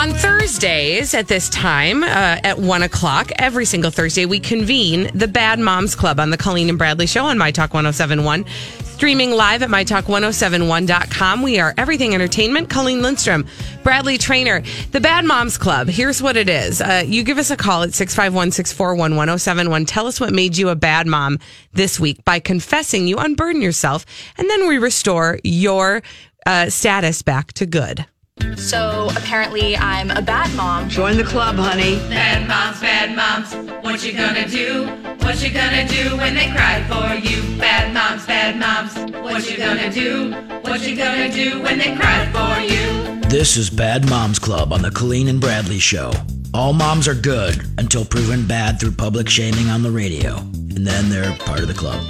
On Thursdays at this time, uh, at one o'clock, every single Thursday, we convene the Bad Moms Club on the Colleen and Bradley Show on My Talk 1071. Streaming live at MyTalk1071.com. We are everything entertainment. Colleen Lindstrom, Bradley Trainer, the Bad Moms Club. Here's what it is. Uh, you give us a call at 651 641 1071. Tell us what made you a bad mom this week by confessing you unburden yourself, and then we restore your uh, status back to good. So apparently, I'm a bad mom. Join the club, honey. Bad moms, bad moms, what you gonna do? What you gonna do when they cry for you? Bad moms, bad moms, what you gonna do? What you gonna do when they cry for you? This is Bad Moms Club on the Colleen and Bradley Show. All moms are good until proven bad through public shaming on the radio, and then they're part of the club.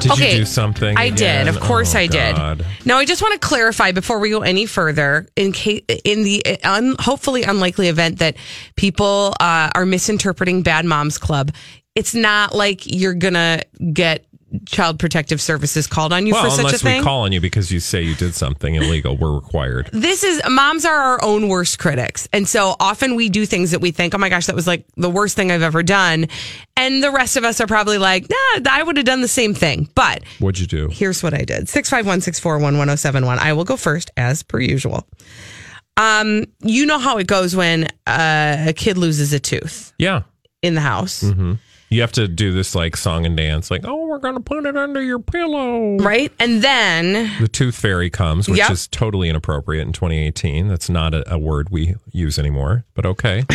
Did Okay, you do something? I again? did. Of course, Oh, I did. God. Now, I just want to clarify before we go any further, in case in the un, hopefully unlikely event that people uh, are misinterpreting Bad Moms Club. It's not like you're gonna get Child Protective Services called on you Well, for such a thing? unless we call on you because you say you did something illegal, we're required. this is moms are our own worst critics. And so often we do things that we think, oh my gosh, that was like the worst thing I've ever done. And the rest of us are probably like, nah, I would have done the same thing. But What'd you do? here's what I did 651 641 1071. I will go first as per usual. Um, you know how it goes when uh, a kid loses a tooth Yeah. in the house, You have to do this like song and dance, like, oh, we're going to put it under your pillow. right? And then The tooth fairy comes, which Yep. is totally inappropriate in 2018. That's not a, a word we use anymore, but okay.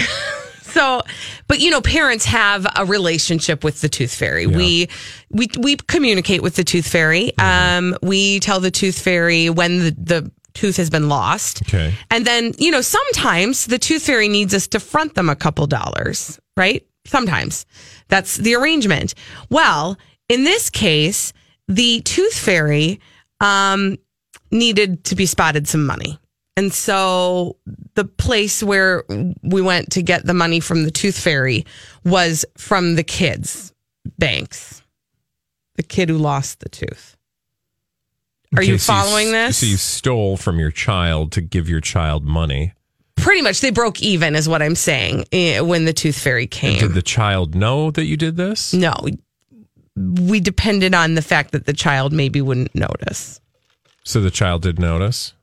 So, but you know, parents have a relationship with the tooth fairy. We we we communicate with the tooth fairy. Um, we tell the tooth fairy when the the tooth has been lost. Okay. And then, you know, sometimes the tooth fairy needs us to front them a couple dollars, right? Sometimes. That's the arrangement. Well, in this case, the tooth fairy um, needed to be spotted some money. And so the place where we went to get the money from the tooth fairy was from the kids' banks. The kid who lost the tooth. Are you following s- this? So you stole from your child to give your child money. Pretty much, they broke even, is what I'm saying. eh, When the tooth fairy came, Did the child know that you did this? no, we depended on the fact that the child maybe wouldn't notice. So the child did notice?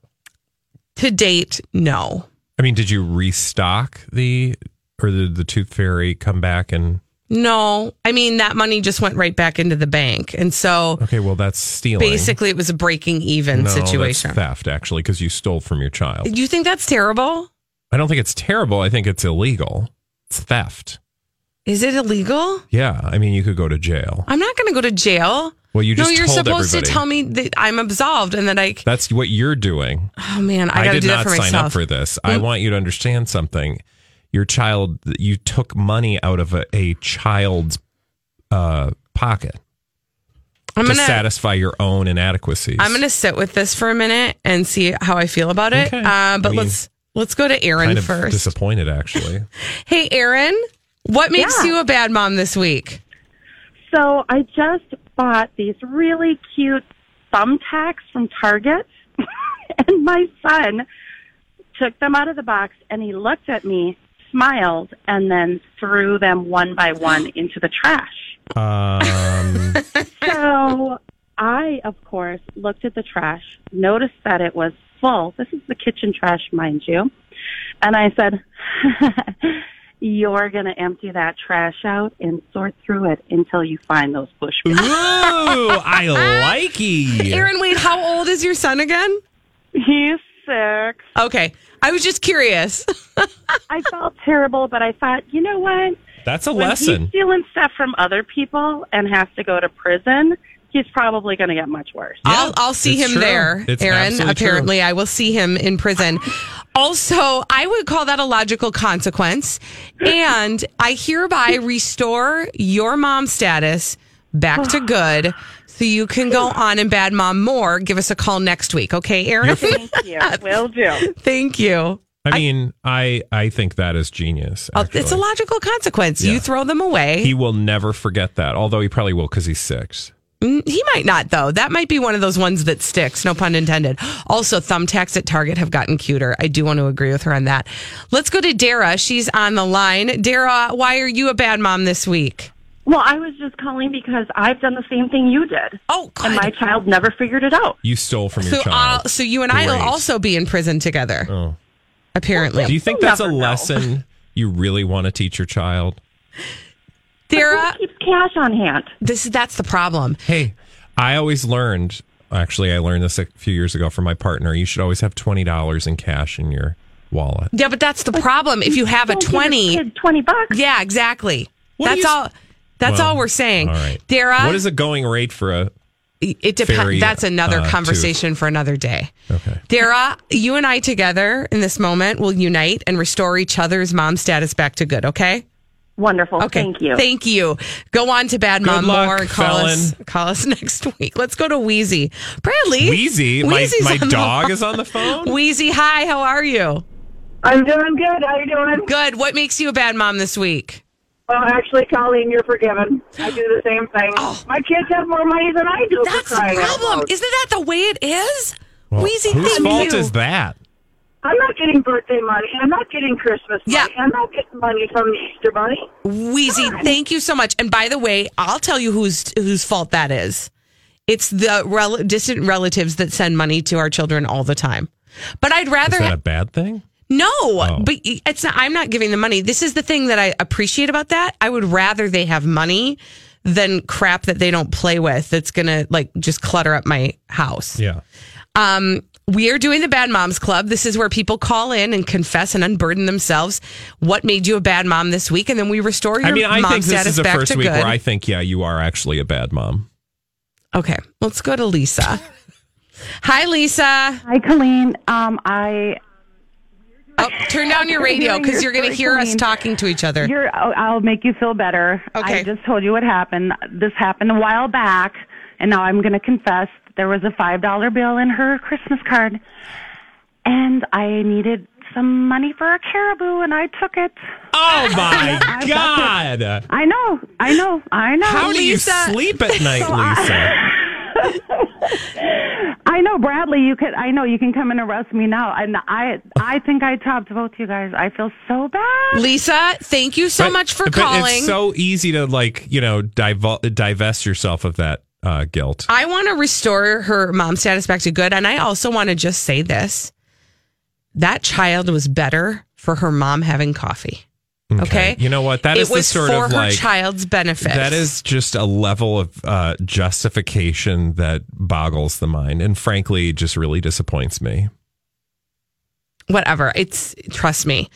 To date, no. I mean, did you restock the, or did the tooth fairy come back and, No, I mean that money just went right back into the bank, and so okay, well, that's stealing. basically it was a breaking even no, situation. That's theft, actually, because you stole from your child. Do you think that's terrible? I don't think it's terrible. I think it's illegal. It's theft. Is it illegal? Yeah. I mean, you could go to jail. I'm not going to go to jail. Well, you just no, you're told supposed everybody. to tell me that I'm absolved and that I. That's what you're doing. Oh man, I got to did not sign myself. up for this. I want you to understand something. Your child, you took money out of a, a child's uh, pocket I'm to gonna. satisfy your own inadequacies. I'm gonna sit with this for a minute and see how I feel about it. Okay. Uh, but I mean, let's let's go to Aaron kind of first. disappointed, actually. hey, Aaron, what makes Yeah. you a bad mom this week? So I just bought these really cute thumbtacks from Target, and my son took them out of the box and he looked at me, smiled, and then threw them one by one into the trash. Um, So I, of course, looked at the trash, noticed that it was full. This is the kitchen trash, mind you. And I said, You're going to empty that trash out and sort through it until you find those bush Ooh, I like it. Aaron, wait, how old is your son again? He's six. Okay. I was just curious. I felt terrible, but I thought, you know what? That's a When lesson. he's stealing stuff from other people and has to go to prison, he's probably going to get much worse. I'll I'll see it's him true. there, It's Aaron. absolutely true. Apparently, I will see him in prison. Also, I would call that a logical consequence. And I hereby restore your mom status back to good so you can go on and bad mom more. Give us a call next week, okay, Aaron? Thank you. Uh, will do. Thank you. I mean, I I think that is genius. Oh, it's a logical consequence. You throw them away. He will never forget that. Although he probably will because he's six. Mm, He might not, though. That might be one of those ones that sticks, no pun intended. Also, thumbtacks at Target have gotten cuter. I do want to agree with her on that. Let's go to Dara. She's on the line. Dara, why are you a bad mom this week? Well, I was just calling because I've done the same thing you did. Oh, And my child never figured it out. You stole from your So, child. uh, so you and I will also be in prison together, Oh. apparently. Do you think that's a never know. lesson you really want to teach your child? Dara, Who keeps cash on hand? this that's the problem. Hey, I always learned. Actually, I learned this a few years ago from my partner. You should always have twenty dollars in cash in your wallet. Yeah, but that's the problem. If you have a Don't give your 20, kid 20 bucks. yeah, exactly. What That's you- all. That's Well, all we're saying. All right, Dara, What is the going rate for a? it depends. That's another uh, conversation for another day. Okay. Dara, you and I together in this moment will unite and restore each other's mom status back to good, okay? Wonderful. Okay. Thank you. Thank you. Go on to Bad Mom luck, more and call us call us next week. Let's go to Wheezy. Bradley. Wheezy, my, Wheezy's my on the dog is on the phone. Wheezy, hi, how are you? I'm doing good. How you doing? Good. What makes you a bad mom this week? Well, actually, Colleen, you're forgiven. I do the same thing. Oh. My kids have more money than I do. Oh. That's the crying out problem. Isn't that the way it is? Well, Wheezy, whose thank fault you. is that? I'm not getting birthday money. I'm not getting Christmas money. Yeah. I'm not getting money from the Easter Bunny. Wheezy, thank you so much. And by the way, I'll tell you whose whose fault that is. It's the rel- distant relatives that send money to our children all the time. But I'd rather Is that ha- a bad thing? no. Oh. But it's not, I'm not giving them money. This is the thing that I appreciate about that. I would rather they have money than crap that they don't play with. That's gonna like just clutter up my house. Yeah. Um, we are doing the Bad Moms Club. This is where people call in and confess and unburden themselves. What made you a bad mom this week? And then we restore your I mean, I mom think this status is the back first to week good. where I think, yeah, you are actually a bad mom. Okay, let's go to Lisa. Hi, Lisa. Hi, Colleen. Um, I Oh, turn down your radio because you're going to hear us talking to each other. You're, I'll I'll make you feel better. Okay. I just told you what happened. This happened a while back, and now I'm going to confess there was a $5 bill in her Christmas card, and I needed some money for a caribou, and I took it. Oh my I've got God! I know, I know, I know. How do you sleep at night, Lisa? I know, Bradley. You could. I know you can come and arrest me now. And I, I think I topped both you guys. I feel so bad. Lisa, thank you so But- much for but calling. It's so easy to like, you know, divul- divest yourself of that uh, guilt. I want to restore her mom status back to good. And I also want to just say this that child was better for her mom having coffee. Okay. You know what? That it is the sort for of her like child's benefit. that is just a level of uh, justification that boggles the mind, and frankly, just really disappoints me. Whatever. It's trust me.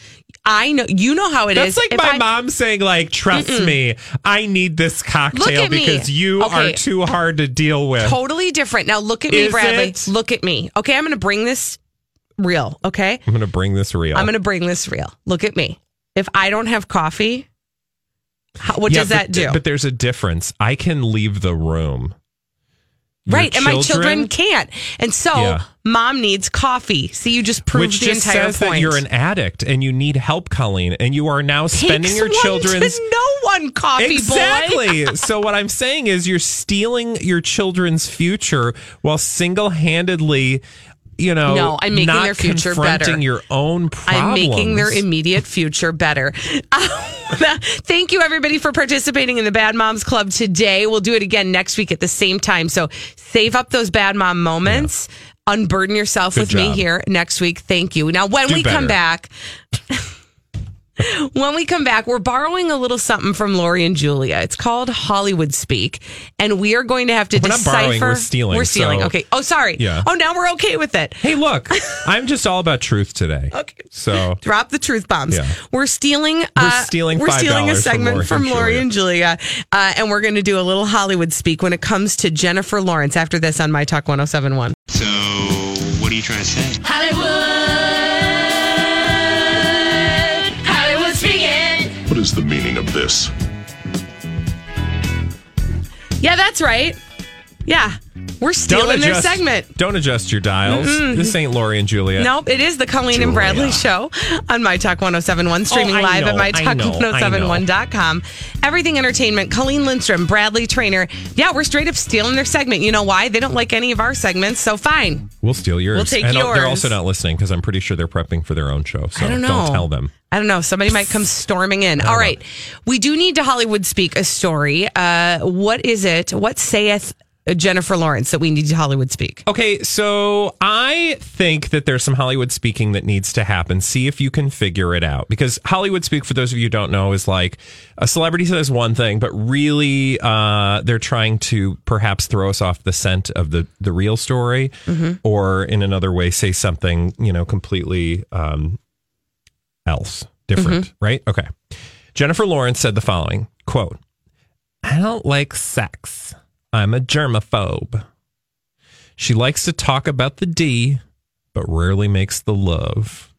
I know you know how it is. That's like If my I- mom saying, "Like, trust me, I need this cocktail at me. because you Okay. are too hard to deal with." Totally different. Now look at me, Bradley. it? Look at me. Okay, I'm going to bring this real. Okay, I'm going to bring this real. I'm going to bring this real. Look at me. If I don't have coffee, how, what Yeah, does but- that do? But there's a difference. I can leave the room. Your right, and my children can't. And so Yeah. mom needs coffee. See, you just proved Which the just entire says point. that you're an addict and you need help, Colleen, and you are now spending Takes your children's no one coffee boy. exactly. so what I'm saying is you're stealing your children's future while single-handedly, you know, No, I'm making not their future better. your own problems. I'm making their immediate future better. Thank you, everybody, for participating in the Bad Moms Club today. We'll do it again next week at the same time. So save up those bad mom moments. unburden yourself Good with me here next week. Thank you. Now, when Do we come back, when we come back, we're borrowing a little something from Lori and Julia. It's called Hollywood Speak, and we are going to have to We're not decipher. borrowing, we're stealing, We're stealing. so- Okay. Oh, sorry. Yeah. Oh, now we're okay with it. Hey, look, I'm just all about truth today. Okay. So Drop the truth bombs. Yeah. We're stealing. uh, stealing We're stealing a $5 from segment Lori from and Lori and Julia, uh, and we're going to do a little Hollywood speak when it comes to Jennifer Lawrence. After this on My Talk 1071. So, what are you trying to say? Hollywood. Is the meaning of this? Yeah, that's right. Yeah, we're stealing their segment. Don't adjust your dials. This ain't Lori and Julia. Nope, it is the Colleen and Bradley show on My Talk 1071, streaming Oh, live know, at I know, MyTalk1071.com. Everything Entertainment, Colleen Lindstrom, Bradley Trainer. Yeah, we're straight up stealing their segment. You know why? They don't like any of our segments, so fine. We'll steal yours. We'll take and They're also not listening because I'm pretty sure they're prepping for their own show. So I don't know. don't tell them. I don't know. Somebody might come storming in. All right. We do need to Hollywood speak a story. Uh, what is it? What saith Jennifer Lawrence that we need to Hollywood speak? Okay, so I think that there's some Hollywood speaking that needs to happen. See if you can figure it out. Because Hollywood speak, for those of you who don't know, is like a celebrity says one thing, but really uh, they're trying to perhaps throw us off the scent of the, the real story, or in another way, say something, you know, completely um, else, different, right? Okay. Jennifer Lawrence said the following quote, I don't like sex. I'm a germaphobe. She likes to talk about the D, but rarely makes the love.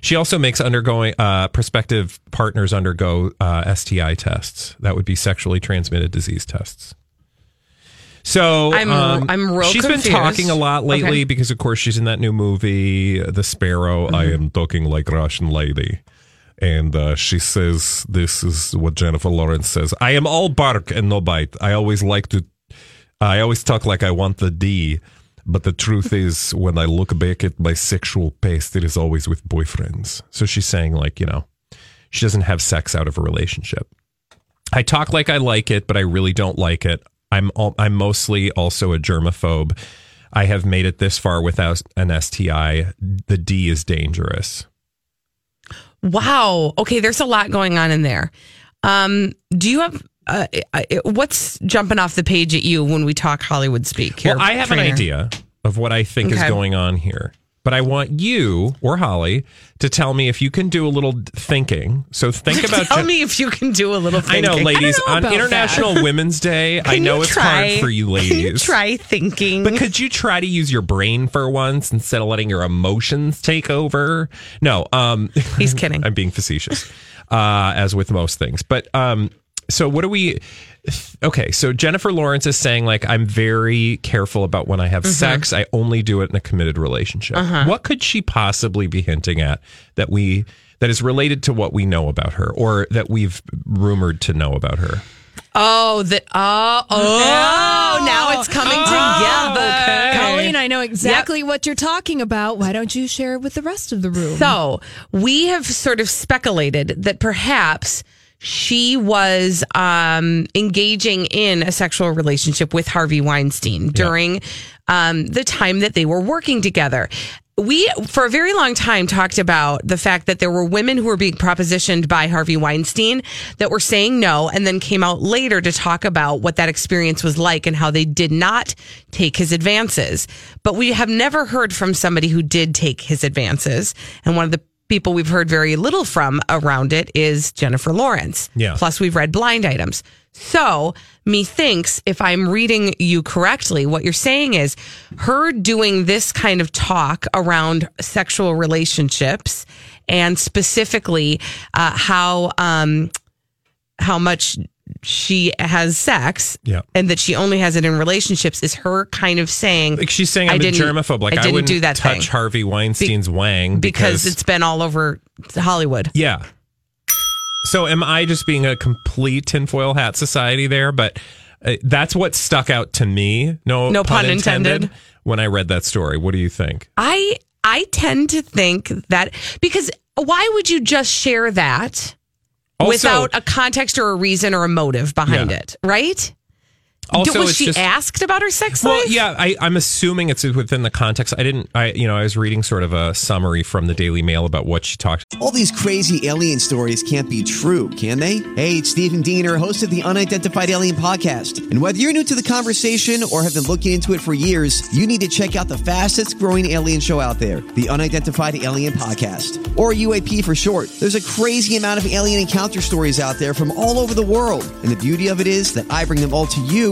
She also makes undergoing uh, prospective partners undergo uh, STI tests. That would be sexually transmitted disease tests. So I'm- um, I'm real She's confused. been talking a lot lately Okay. because, of course, she's in that new movie, The Sparrow. I Mm-hmm. am talking like Russian lady. And uh, she says, This is what Jennifer Lawrence says. I am all bark and no bite. I always like to, I always talk like I want the D. But the truth is, when I look back at my sexual past, it is always with boyfriends. So she's saying, like, you know, she doesn't have sex out of a relationship. I talk like I like it, but I really don't like it. I'm al- I'm mostly also a germaphobe. I have made it this far without an STI. The D is dangerous. Wow. Okay, there's a lot going on in there. Um, do you have uh, uh, what's jumping off the page at you when we talk Hollywood speak? Here, well, I have an idea of what I think is going on here. But I want you or Holly to tell me if you can do a little thinking. So think about Tell me if you can do a little. Thinking. I know, ladies, I know on International. Women's Day, I know it's try- hard for you ladies. you try thinking? But could you try to use your brain for once instead of letting your emotions take over? No, um He's kidding. I'm being facetious. Uh as with most things. But um so what do we Okay, so Jennifer Lawrence is saying like I'm very careful about when I have Mm-hmm. sex. I only do it in a committed relationship. Uh-huh. What could she possibly be hinting at that we that is related to what we know about her or that we've rumored to know about her? Oh, the oh oh, now it's coming together. Colleen, I know exactly what you're talking about. Why don't you share it with the rest of the room? So we have sort of speculated that perhaps she was um, engaging in a sexual relationship with Harvey Weinstein during um, the time that they were working together. We, for a very long time, talked about the fact that there were women who were being propositioned by Harvey Weinstein that were saying no, and then came out later to talk about what that experience was like and how they did not take his advances. But we have never heard from somebody who did take his advances. And one of the people we've heard very little from around it is Jennifer Lawrence. Yeah. Plus, we've read blind items. So, methinks, if I'm reading you correctly, what you're saying is her doing this kind of talk around sexual relationships and specifically uh, how um, how much she has sex Yeah. and that she only has it in relationships is her kind of saying Like she's saying I I'm a didn't- germaphobe. Like I I, didn't wouldn't do that touch thing. Harvey Weinstein's wang because because, it's been all over Hollywood. yeah. So am I just being a complete tinfoil hat society there? But uh, that's what stuck out to me. No, No pun intended. When I read that story, what do you think? I I tend to think that because why would you just share that Also- without a context or a reason or a motive behind Yeah. it, right? Also, was she just- asked about her sex Well, life? yeah, I, I'm assuming it's within the context. I didn't, I you know, I was reading sort of a summary from the Daily Mail about what she talked. All these crazy alien stories can't be true, can they? Hey, it's Stephen Diener, host of the Unidentified Alien Podcast. And whether you're new to the conversation or have been looking into it for years, you need to check out the fastest growing alien show out there, the Unidentified Alien Podcast, or UAP for short. There's a crazy amount of alien encounter stories out there from all over the world. And the beauty of it is that I bring them all to you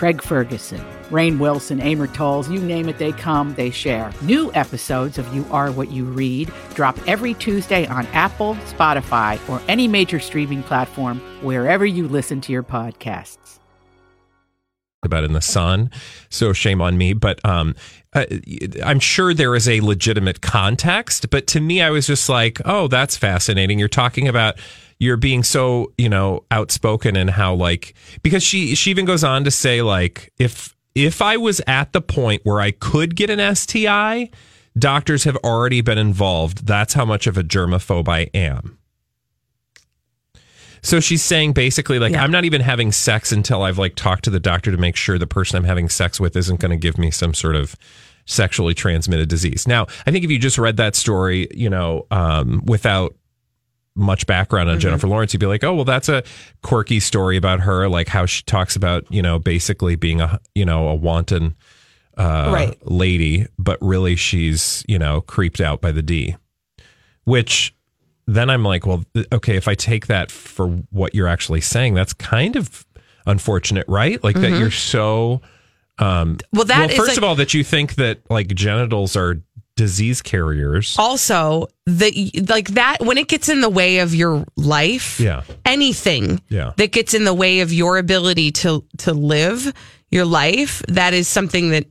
Craig Ferguson, Rainn Wilson, Amor Towles, you name it, they come, they share. New episodes of You Are What You Read drop every Tuesday on Apple, Spotify, or any major streaming platform wherever you listen to your podcasts. about in the sun so shame on me but um uh, i'm sure there is a legitimate context but to me i was just like oh that's fascinating you're talking about you're being so you know outspoken and how like because she she even goes on to say like if if i was at the point where i could get an sti doctors have already been involved. That's how much of a germaphobe i am. So she's saying basically like I'm not even having sex until I've like talked to the doctor to make sure the person I'm having sex with isn't going to give me some sort of sexually transmitted disease. Now, I think if you just read that story, you know, um, without much background on Mm-hmm. Jennifer Lawrence, you'd be like, oh, well, that's a quirky story about her, like how she talks about, you know, basically being a, you know, a wanton uh, Right. lady, but really she's, you know, creeped out by the D, which then I'm like, well, okay, if I take that for what you're actually saying, that's kind of unfortunate, right? Like that Mhm. you're so. Um, Well, that is first like- of all, that you think that like genitals are disease carriers. also the like that when it gets in the way of your life Yeah. anything Yeah. that gets in the way of your ability to to live your life that is something that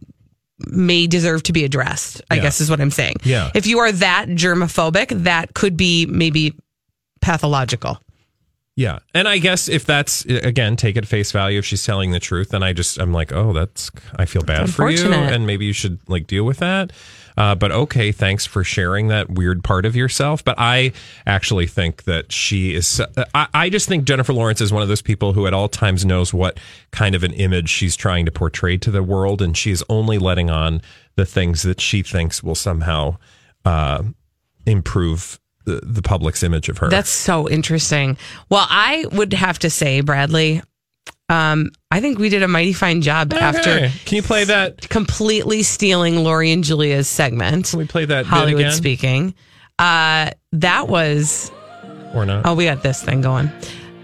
may deserve to be addressed i Yeah. guess is what i'm saying Yeah. if you are that germophobic that could be maybe pathological Yeah. And I guess if that's again, take it face value. If she's telling the truth, then I just I'm like, oh, that's I feel bad for you, and maybe you should like deal with that. Uh, but okay, thanks for sharing that weird part of yourself. But I actually think that she is. I, I just think Jennifer Lawrence is one of those people who at all times knows what kind of an image she's trying to portray to the world, and she's only letting on the things that she thinks will somehow uh, improve the, the public's image of her. That's so interesting. Well, I would have to say, Bradley, um, I think we did a mighty fine job after Can you play that? completely stealing Lori and Julia's segment. Can we play that Hollywood speaking? Uh, that was or not? oh, we got this thing going.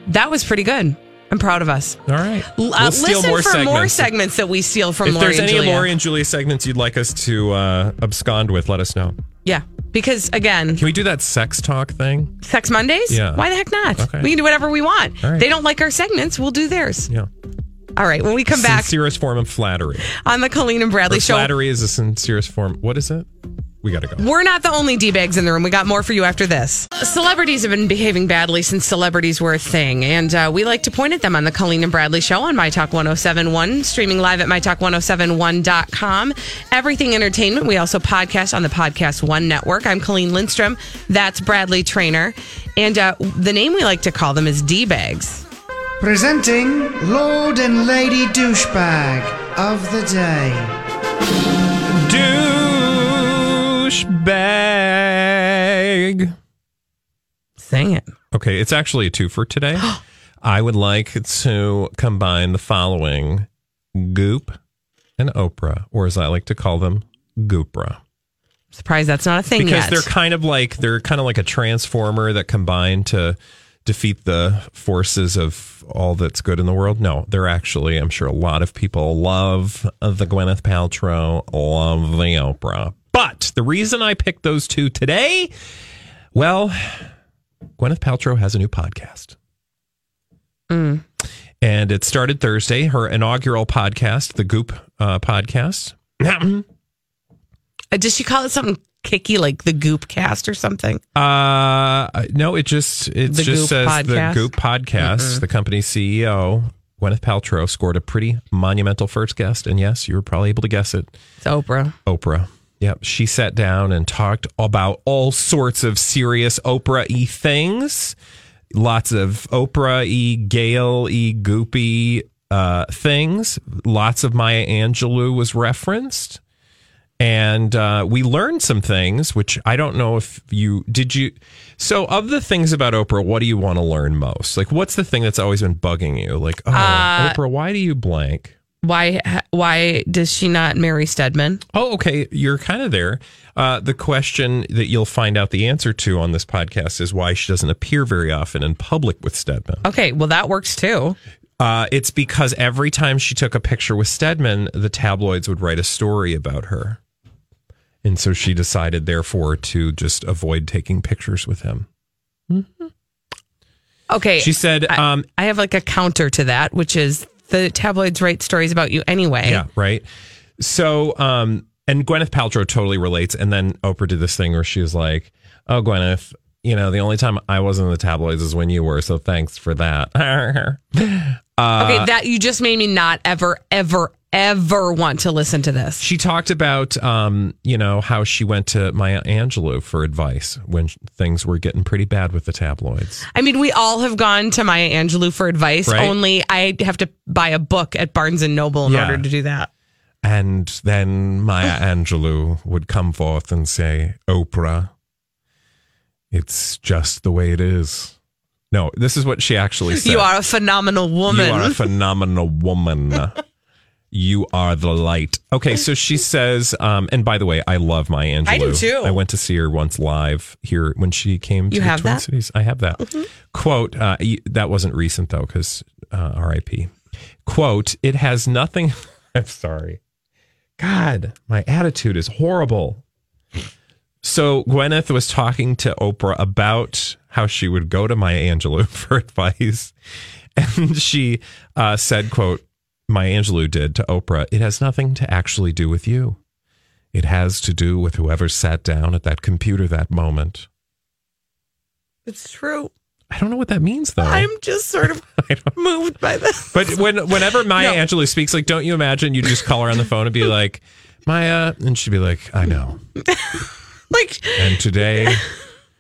That was pretty good. I'm proud of us. All right. Uh, We'll steal listen more for more segments. segments that we steal from if Lori there's any Julia. Lori and Julia segments you'd like us to uh, abscond with, let us know. yeah, because again, Can we do that sex talk thing? Sex Mondays. Yeah. Why the heck not? Okay. We can do whatever we want. Right. They don't like our segments. We'll do theirs. Yeah. All right. When we come back Sincerest form of flattery. on the Colleen and Bradley Or show, flattery is a sincerest form. What is it? We got to go. We're not the only D-bags in the room. We got more for you after this. Celebrities have been behaving badly since celebrities were a thing, and uh, we like to point at them on the Colleen and Bradley Show on My Talk 1071, streaming live at MyTalk1071.com. Everything Entertainment. We also podcast on the Podcast One Network. I'm Colleen Lindstrom. That's Bradley Trainer. And uh, the name we like to call them is D-bags. Presenting Lord and Lady Douchebag of the Day. Douchebag. Sing it. Okay, it's actually a two for today. I would like to combine the following Goop and Oprah, or as I like to call them, Goopra. Surprised that's not a thing because yet. they're kind of like they're kind of like a transformer that combine to defeat the forces of all that's good in the world. No, they're actually I'm sure a lot of people love the Gwyneth Paltrow, love the Oprah. But the reason I picked those two today, well, Gwyneth Paltrow has a new podcast. Mm. And it started Thursday, her inaugural podcast, the Goop uh, podcast. Uh, Does she call it something kicky, like the Goop Cast or something? Uh, no, it just it The just Goop says podcast? the Goop podcast. Mm-mm. The company's CEO Gwyneth Paltrow scored a pretty monumental first guest, and yes, you were probably able to guess it. It's Oprah. Oprah. Yep, she sat down and talked about all sorts of serious Oprah y things. Lots of Oprah y, Gail y, goopy uh, things. Lots of Maya Angelou was referenced. And uh, we learned some things, which I don't know if you did you. So, of the things about Oprah, what do you want to learn most? Like, what's the thing that's always been bugging you? Like, oh, Uh, Oprah, why do you blank? Why? Why does she not marry Stedman? Oh, okay. You're kind of there. Uh, the question that you'll find out the answer to on this podcast is why she doesn't appear very often in public with Stedman. Okay, well that works too. Uh, it's because every time she took a picture with Stedman, the tabloids would write a story about her. And so she decided, therefore, to just avoid taking pictures with him. Okay, She said, I, um, I have like a counter to that, which is the tabloids write stories about you anyway. Yeah, right. So, um, and Gwyneth Paltrow totally relates. And then Oprah did this thing where she was like, "Oh, Gwyneth, you know, the only time I wasn't in the tabloids is when you were. So thanks for that." uh, okay, that you just made me not ever, ever, ever want to listen to this. She talked about, um, you know, how she went to Maya Angelou for advice when things were getting pretty bad with the tabloids. I mean, we all have gone to Maya Angelou for advice. Right. Only I have to buy a book at Barnes and Noble in Yeah. order to do that. And then Maya Angelou would come forth and say, Oprah, it's just the way it is. No, this is what she actually said. You are a phenomenal woman. You are a phenomenal woman. you are the light. Okay, so she says, um, and by the way, I love Maya Angelou. I do too. I went to see her once live here when she came to You the have Twin that? Cities. I have that. Quote, uh, that wasn't recent though, because uh, RIP. Quote, it has nothing. I'm sorry. God, my attitude is horrible. So Gwyneth was talking to Oprah about how she would go to Maya Angelou for advice. And she uh, said, quote, Maya Angelou did to Oprah, it has nothing to actually do with you. It has to do with whoever sat down at that computer that moment. It's true. I don't know what that means though. I'm just sort of moved by this. But when whenever Maya No. Angelou speaks, like, don't you imagine you just call her on the phone and be like, Maya, and she'd be like, I know. like, And today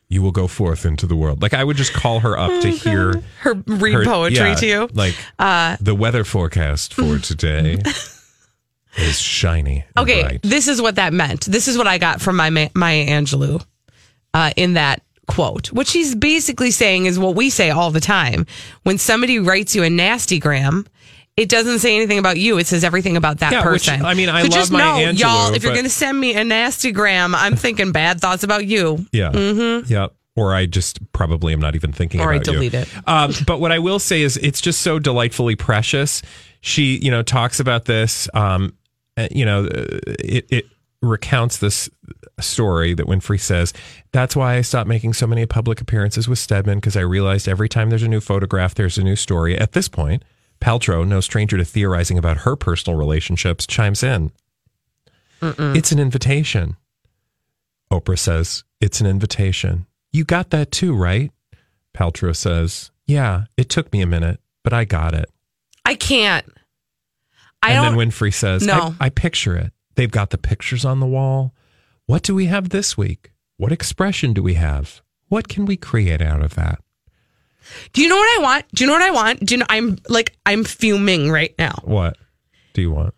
you will go forth into the world. Like I would just call her up to hear her read poetry yeah, to you. Like Uh, the weather forecast for today is shiny. Okay, bright. this is what that meant. This is what I got from my Maya Angelou uh, in that quote. What she's basically saying is what we say all the time. When somebody writes you a nasty gram, it doesn't say anything about you. It says everything about that Yeah, which, person. I mean, I so love just Maya know, Angelou, y'all, if you're going to send me a nasty gram, I'm thinking bad thoughts about you. Yeah. Mm-hmm. Yep. Or I just probably am not even thinking Or I about you. delete it. Um, but what I will say is it's just so delightfully precious. She, you know, talks about this. Um, uh, you know, uh, it, it recounts this story that Winfrey says, that's why I stopped making so many public appearances with Stedman because I realized every time there's a new photograph, there's a new story. At this point, Paltrow, no stranger to theorizing about her personal relationships, chimes in. It's an invitation. Oprah says, It's an invitation. You got that too, right? Paltrow says, Yeah, it took me a minute, but I got it. I can't. I and then Winfrey says, No. I, I picture it. They've got the pictures on the wall. What do we have this week? What expression do we have? What can we create out of that? Do you know what I want? Do you know what I want? Do you know? I'm like I'm fuming right now. What do you want?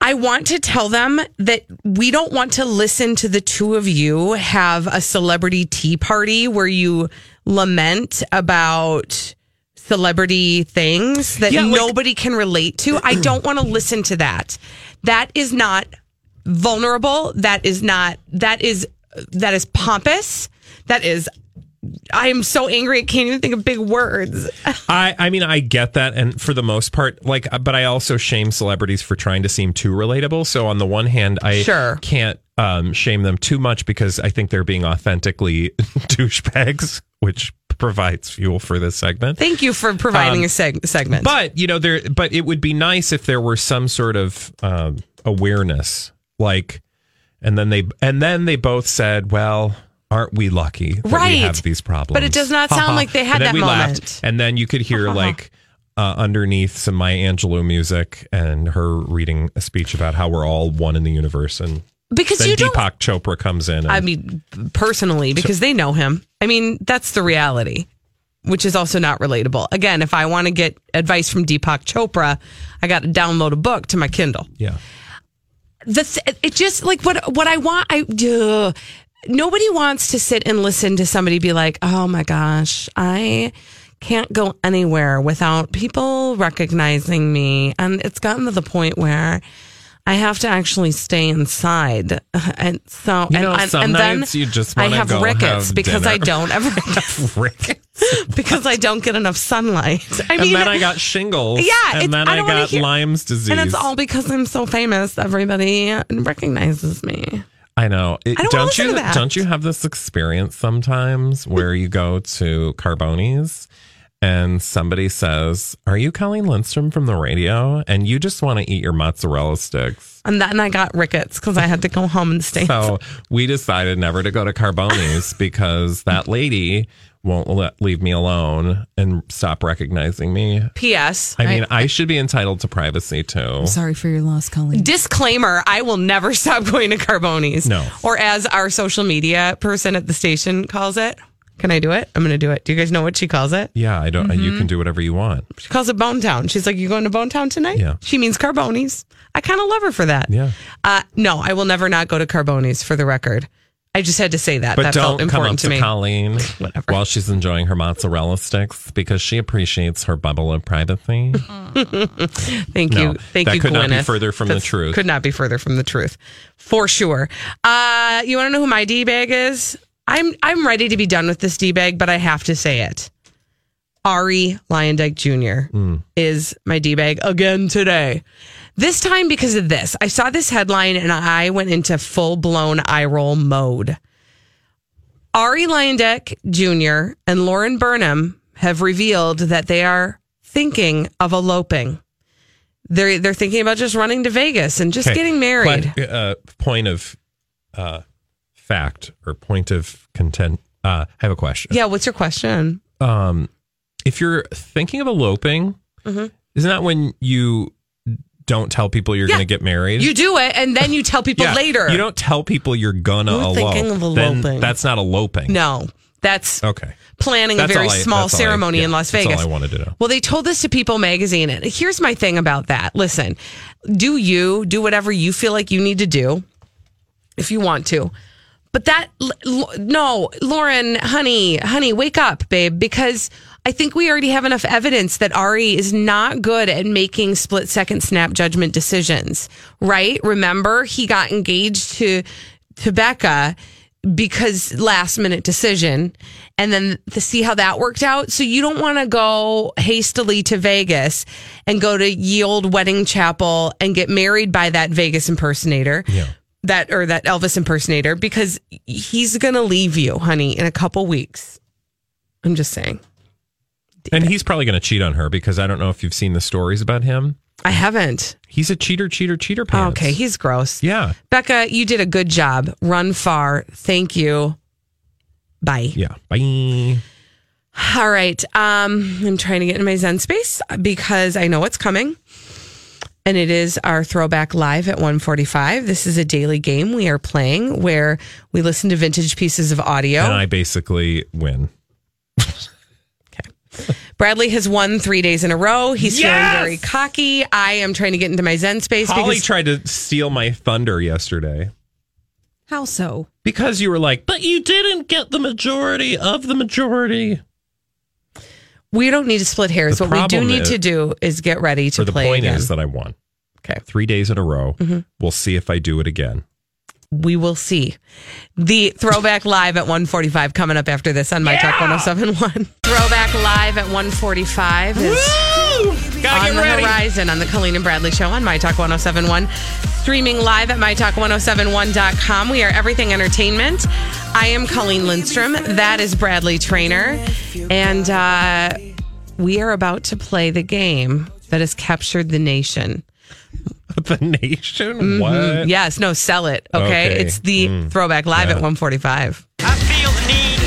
I want to tell them that we don't want to listen to the two of you have a celebrity tea party where you lament about celebrity things that Yeah, like- nobody can relate to. I don't want to listen to that. That is not vulnerable. That is not that is that is pompous. That is I am so angry I can't even think of big words. I, I mean, I get that, and for the most part, like, but I also shame celebrities for trying to seem too relatable. So on the one hand, I Sure. can't um, shame them too much because I think they're being authentically douchebags, which provides fuel for this segment. Thank you for providing Um, a seg- segment. But you know, there. But it would be nice if there were some sort of um, awareness, like, And then they and then they both said, "Well, aren't we lucky that Right. we have these problems?" But it does not sound like they had and then that moment. Laughed, and then you could hear like uh, underneath some Maya Angelou music and her reading a speech about how we're all one in the universe. And Because then you Deepak Chopra comes in. And, I mean, personally, because they know him. I mean, that's the reality, which is also not relatable. Again, if I want to get advice from Deepak Chopra, I got to download a book to my Kindle. yeah. the th- it just like what what I want I do nobody wants to sit and listen to somebody be like oh my gosh I can't go anywhere without people recognizing me. And it's gotten to the point where I have to actually stay inside. And so You and, know, and, some and then nights you just I have go rickets have because I don't ever rickets? because I don't get enough sunlight. I mean and then I got shingles. Yeah, and then I I, got hear- Lyme's disease. and it's all because I'm so famous everybody recognizes me I know. It- I don't don't you? Don't you have this experience sometimes where you go to Carboni's and somebody says, "Are you Colleen Lindstrom from the radio?" And you just want to eat your mozzarella sticks. and then I got rickets because I had to go home and stay So we decided never to go to Carboni's because that lady won't let, leave me alone and stop recognizing me. P.S. I mean, I should be entitled to privacy too. I'm sorry for your loss, Colleen. disclaimer: I will never stop going to Carboni's. No. or as our social media person at the station calls it. Can I do it? I'm going to do it. Do you guys know what she calls it? Yeah, I don't. You Mhm. can do whatever you want. She calls it Bone Town. She's like, "You going to Bone Town tonight?" Yeah. She means Carboni's. I kind of love her for that. Yeah. Uh, no, I will never not go to Carboni's. For the record, I just had to say that. But that don't come important up to to me. Colleen while she's enjoying her mozzarella sticks because she appreciates her bubble of privacy. Thank No, you. Thank that you, could not be further from the That's- truth. Could not be further from the truth. For sure. Uh, you want to know who my D bag is? I'm I'm ready to be done with this D bag, but I have to say it. Arie Luyendyk Jr. Mm. is my D bag again today. This time because of this. I saw this headline and I went into full blown eye roll mode. Arie Luyendyk Jr. and Lauren Burnham have revealed that they are thinking of eloping. They're they're thinking about just running to Vegas and just Okay. getting married. But, uh, point of uh, fact or point of content. Uh, I have a question. Yeah, what's your question? Um, if you're thinking of eloping, Mhm. isn't that when you don't tell people you're Yeah. going to get married? You do it and then you tell people Yeah, later. You don't tell people you're gonna We're elope. thinking of Then eloping. that's not eloping. No, that's Okay. planning That's a very I- small that's all I- ceremony yeah, in Las Vegas. that's all I wanted to know. Well, they told this to People Magazine. And here's my thing about that. Listen, do you do whatever you feel like you need to do if you want to. But that, l- l- no, Lauren, honey, honey, wake up, babe, because I think we already have enough evidence that Arie is not good at making split second snap judgment decisions, right? Remember, he got engaged to, to Becca because last minute decision and then to see how that worked out. So you don't want to go hastily to Vegas and go to ye old wedding chapel and get married by that Vegas impersonator. Yeah. That or that Elvis impersonator because he's going to leave you, honey, in a couple weeks. I'm just saying. And he's probably going to cheat on her because I don't know if you've seen the stories about him. I haven't. He's a cheater, cheater, cheater pants. Okay, he's gross. Yeah. Becca, you did a good job. Run far. Thank you. Bye. Yeah. Bye. All right. Um, I'm trying to get in my Zen space because I know what's coming. And it is our throwback live at 145. This is a daily game we are playing where we listen to vintage pieces of audio. And I basically win. Bradley has won three days in a row. He's Yes! feeling very cocky. I am trying to get into my Zen space Holly because tried to steal my thunder yesterday How so? because you were like, but you didn't get the majority of the majority. we don't need to split hairs. The what we do need is- to do is get ready to So the play point again. is that I won. Okay. Three days in a row. Mhm. We'll see if I do it again. We will see. The throwback live at 145 coming up after this on My Talk 1071. Throwback live at 145 is on the ready. horizon on the Colleen and Bradley show on My Talk 1071. Streaming live at MyTalk1071.com. We are everything entertainment. I am Colleen Lindstrom. That is Bradley Trainer. And uh, we are about to play the game that has captured the nation. the nation. Mhm. What? Yes, no, sell it. Okay, Okay. it's the Mm. throwback live Yeah. at 145. I feel the need,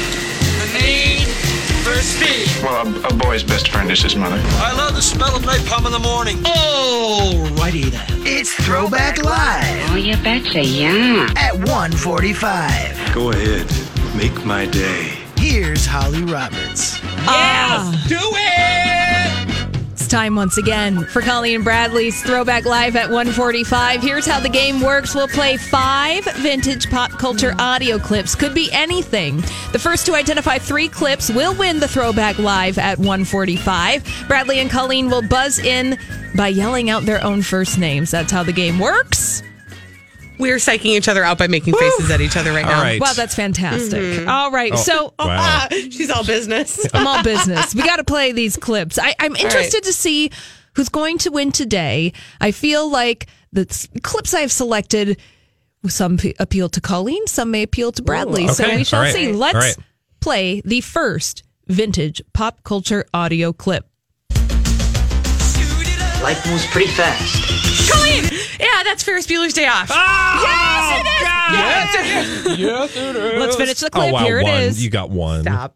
the need for speed. Well, a, a boy's best friend is his mother. I love the smell of napalm in the morning. Alrighty then. It's Throwback Live. Oh, you betcha, yeah. At 145. Go ahead, make my day. Here's Holly Roberts. Yes, do it! Time once again for Colleen Bradley's Throwback Live at 145. Here's how the game works. We'll play five vintage pop culture audio clips. Could be anything. The first to identify three clips will win the Throwback Live at 145. Bradley and Colleen will buzz in by yelling out their own first names. That's how the game works. We're psyching each other out by making faces at each other right All now. right. Wow, that's fantastic. Mhm. All right. Oh, so wow. She's all business. I'm all business. We got to play these clips. I, I'm interested to see who's going to win today. I feel like the s- clips I've selected, some p- appeal to Colleen, some may appeal to Bradley. So okay. we shall All right. see. Let's right. play the first vintage pop culture audio clip. Life moves pretty fast. Colleen! Yeah, that's Ferris Bueller's Day Off. Ah! yes, it is. Yes, yes, it is. Let's finish the clip. Oh, wow, Here it one. is. You got one. Stop.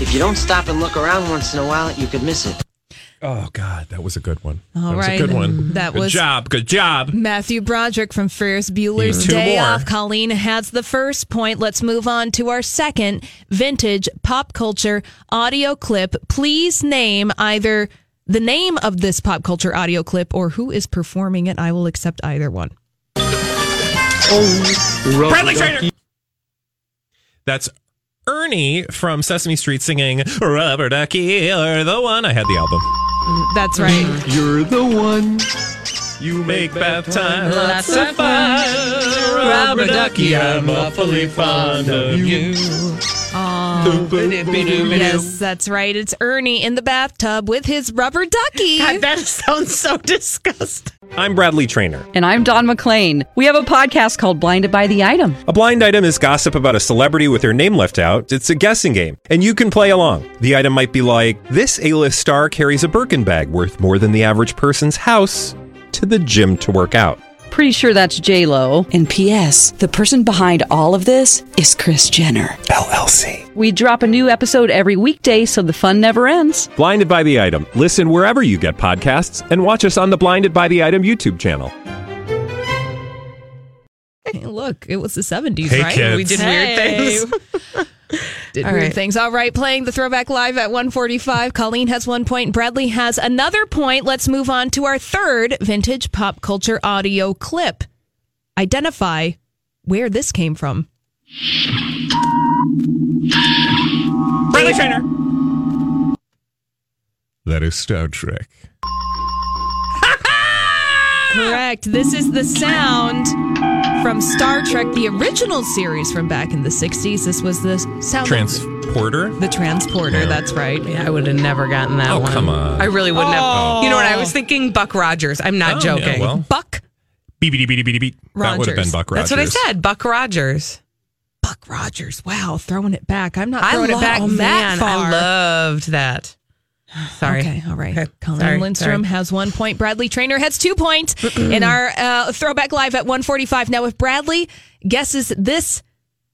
If you don't stop and look around once in a while, you could miss it. Oh, God, that was a good one. All that was a good one. That good was- job. Good job. Matthew Broderick from Ferris Bueller's Two Day more. Off. Colleen has the first point. Let's move on to our second vintage pop culture audio clip. Please name either the name of this pop culture audio clip or who is performing it. I will accept either one. Bradley Trainer. That's Ernie from Sesame Street singing Rubber Ducky, you're the one. I had the album. That's right. You're the one. You make bath time lots of fun. Rubber Ducky, I'm awfully fond of you. Oh, yes, that's right. It's Ernie in the bathtub with his rubber ducky. God, that sounds so disgusting. I'm Bradley Trainer. And I'm Don McClain. We have a podcast called Blinded by the Item. A blind item is gossip about a celebrity with their name left out. It's a guessing game, and you can play along. The item might be like this A-list star carries a Birkin bag worth more than the average person's house to the gym to work out. Pretty sure that's J Lo. And P.S. The person behind all of this is Kris Jenner. LLC. We drop a new episode every weekday, so the fun never ends. Blinded by the item. Listen wherever you get podcasts, and watch us on the Blinded by the Item YouTube channel. Hey, look, it was the 70s, Hey, right? kids. We did Hey. weird things. Did All weird right. things. All right, playing the throwback live at 145. Colleen has one point. Bradley has another point. Let's move on to our third vintage pop culture audio clip. Identify where this came from. Bradley Trainer. That is Star Trek. Correct. This is the sound from Star Trek, the original series from back in the 60s. This was the sound Transporter. the transporter. That's right. Yeah, I would have never gotten that Oh, one. come on. I really wouldn't Oh. have. You know what? I was thinking Buck Rogers. I'm not Oh, joking. yeah, well. Buck Beep, beep, beep, beep, beep. That would have been Rogers. Buck Rogers. That's what I said. Buck Rogers. Buck Rogers. Wow, throwing it back. I'm not I throwing lo- it back oh, that man, far. I loved that. Sorry. Okay, all right. Okay, Colleen sorry, Lindstrom sorry. has one point. Bradley Trainer has two points in our uh, throwback live at 145. Now, if Bradley guesses this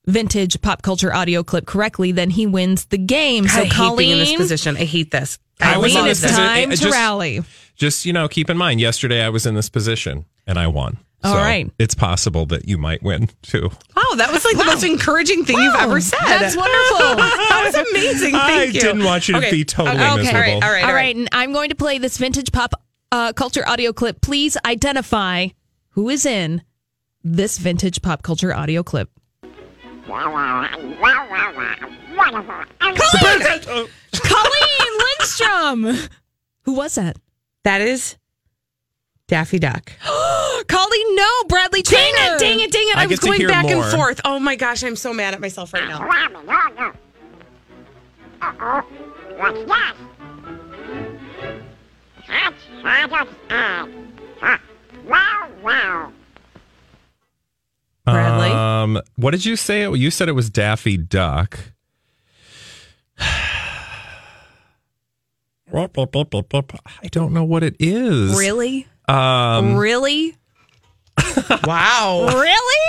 vintage pop culture audio clip correctly, then he wins the game. God, So, I hate Colleen, being in this position. I hate this. I was Colleen, in it's this position. time It- to just- rally. Just, you know, keep in mind, yesterday I was in this position and I won. All so right. It's possible that you might win too. Wow, that was like the most encouraging thing you've ever said. That's wonderful. that was amazing. Thank I you. didn't want you to Okay, be totally okay, miserable. All right, all right, All right, and I'm going to play this vintage pop uh, culture audio clip. Please identify who is in this vintage pop culture audio clip. Colleen, Colleen Lindstrom. Who was that? That is Daffy Duck. Colleen, no, Bradley Dang Trainer. it, dang it, dang it. I I, was get to going hear back more. and forth. Oh my gosh, I'm so mad at myself right now. Uh-oh. What's that? That's Santa's egg. Huh. Wow, wow. Bradley? Um, what did you say? You said it was Daffy Duck. I don't know what it is. Really? Um, really? wow. Really?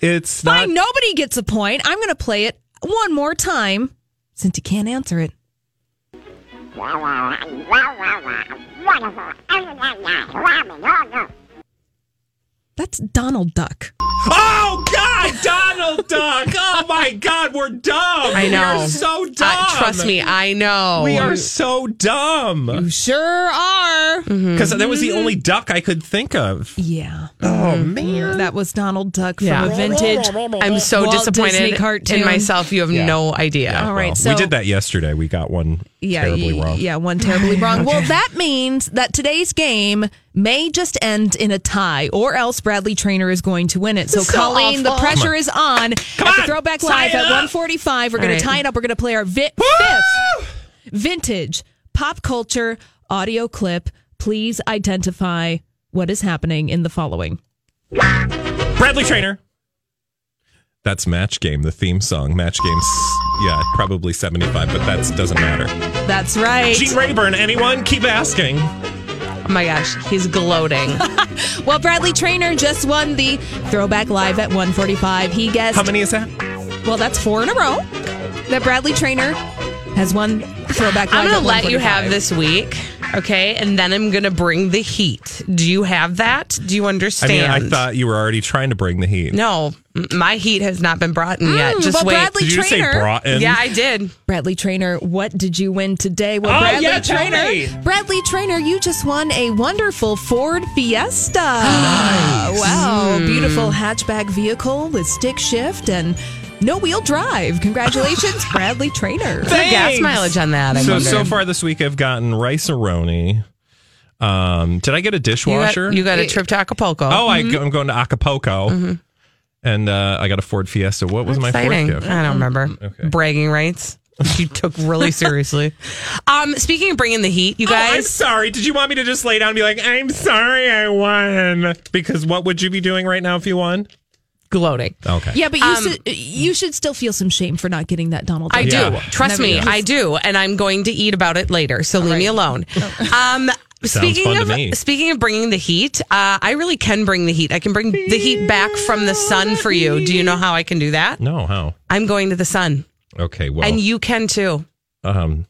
It's Fine, nobody gets a point. I'm going to play it one more time since you can't answer it. That's Donald Duck. Oh God, Donald Duck! Oh my God, we're dumb. I We know. are so dumb. Uh, trust me, I know. We are so dumb. You sure are. Because that was the only duck I could think of. Yeah. Oh man. That was Donald Duck from Yeah. a vintage. I'm so Walt disappointed in myself. You have Yeah. no idea. All right, Well, so we did that yesterday. We got one yeah, terribly y- wrong. Yeah, one terribly wrong. Well, that means that today's game may just end in a tie, or else Bradley Trainer is going to win it. So, So Colleen, the pressure Come on. is on. at the on, Throwback Live at 145. We're going right. to tie it up. We're going to play our vi- fifth vintage pop culture audio clip. Please identify what is happening in the following. Bradley Trainer. That's Match Game, the theme song. Match Game's, yeah, probably 75, but that doesn't matter. That's right. Gene Rayburn, anyone? Keep asking. Oh my gosh, he's gloating. Well, Bradley Trainer just won the Throwback Live at 145. He guessed. How many is that? Well, that's four in a row that Bradley Trainer has won Throwback Live. I'm going to let you have this week, okay? And then I'm going to bring the heat. Do you have that? Do you I understand? mean, I thought you were already trying to bring the heat. No, m- my heat has not been brought in yet. Mm, Just but wait. Bradley Did you say Trainer. brought in? Yeah, I did. Bradley Trainer, what did you win today? Well, Oh, Bradley yeah, Trainer. Bradley Trainer, you just won a wonderful Ford Fiesta. Wow, beautiful hatchback vehicle with stick shift and no wheel drive. Congratulations, Bradley Trainer. The gas mileage on that? I so wonder? so far this week I've gotten Rice-A-Roni. Um, did I get a you got, dishwasher? you got a trip to Acapulco. oh, I, I'm going to Acapulco, and uh, I got a Ford Fiesta. What was my Ford fourth gift? I don't remember. Okay. Bragging rights. You took really seriously. Um, speaking of bringing the heat, you Oh, I'm guys. sorry. Did you want me to just lay down and be like, "I'm sorry, I won"? Because what would you be doing right now if you won? gloating. Okay. Yeah, but you Um, should you should still feel some shame for not getting that Donald. Trump. I do. Yeah. Trust Never me, do. I do, and I'm going to eat about it later. So leave me alone. Um, speaking of speaking of bringing the heat, uh, I really can bring the heat. I can bring the heat back from the sun for you. Do you know how I can do that? No, how? I'm going to the sun, Okay, well, and you can too. um,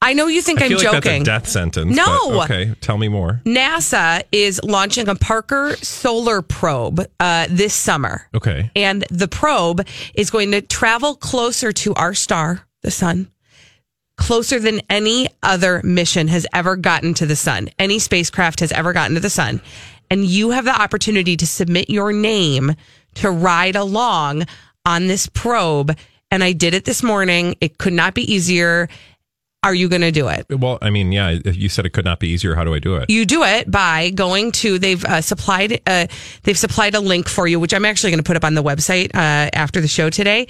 I know you think I I'm feel like joking. death sentence. No. okay, tell me more. NASA is launching a Parker solar probe uh, this summer. Okay, And the probe is going to travel closer to our star, the sun, closer than any other mission has ever gotten to the sun. Any spacecraft has ever gotten to the sun. And you have the opportunity to submit your name to ride along on this probe. And I did it this morning. It could not be easier. Are you going to do it? well, I mean, yeah, you said it could not be easier. How do I do it? You do it by going to they've uh, supplied uh, they've supplied a link for you, which I'm actually going to put up on the website uh, after the show today.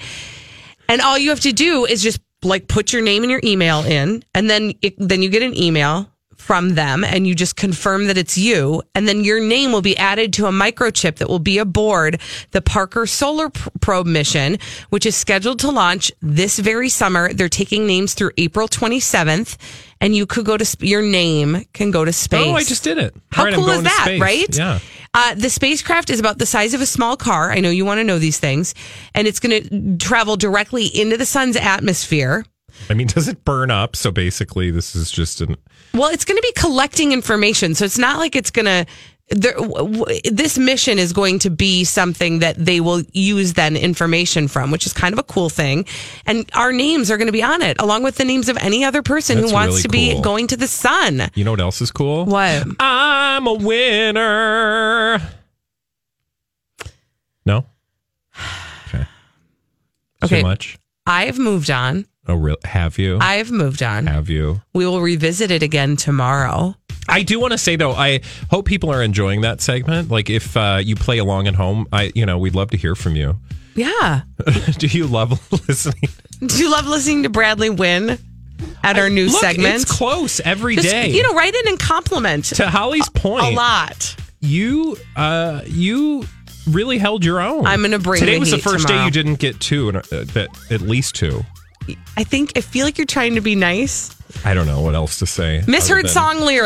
And all you have to do is just like put your name and your email in, and then it, then you get an email from them, and you just confirm that it's you, and then your name will be added to a microchip that will be aboard the Parker Solar Probe mission, which is scheduled to launch this very summer. They're taking names through April 27th, and you could go to sp- your name can go to space. Oh, I just did it. How right, cool is that, right? Yeah. Uh, the spacecraft is about the size of a small car. I know you want to know these things. And it's going to travel directly into the sun's atmosphere. I mean, does it burn up? So basically, this is just an. Well, it's going to be collecting information. So it's not like it's going to. There, w- w- this mission is going to be something that they will use then information from, which is kind of a cool thing. And our names are going to be on it, along with the names of any other person That's who wants really to be cool. going to the sun. You know what else is cool? What? I'm a winner. No. Okay. Okay. Too much. I've moved on. Oh, really? Have you? I've moved on. Have you? We will revisit it again tomorrow. I do want to say though, I hope people are enjoying that segment. Like, if uh, you play along at home, I, you know, we'd love to hear from you. Yeah. do you love listening? Do you love listening to Bradley win at our new Look, segment? It's close every Just, day. You know, write in and compliment. to Holly's point, a lot. You, uh, you really held your own. I'm gonna bring Today the was the first day you didn't get two, uh, that at least two. I think I feel like you're trying to be nice. I don't know what else to say. Misheard than- song lyrics.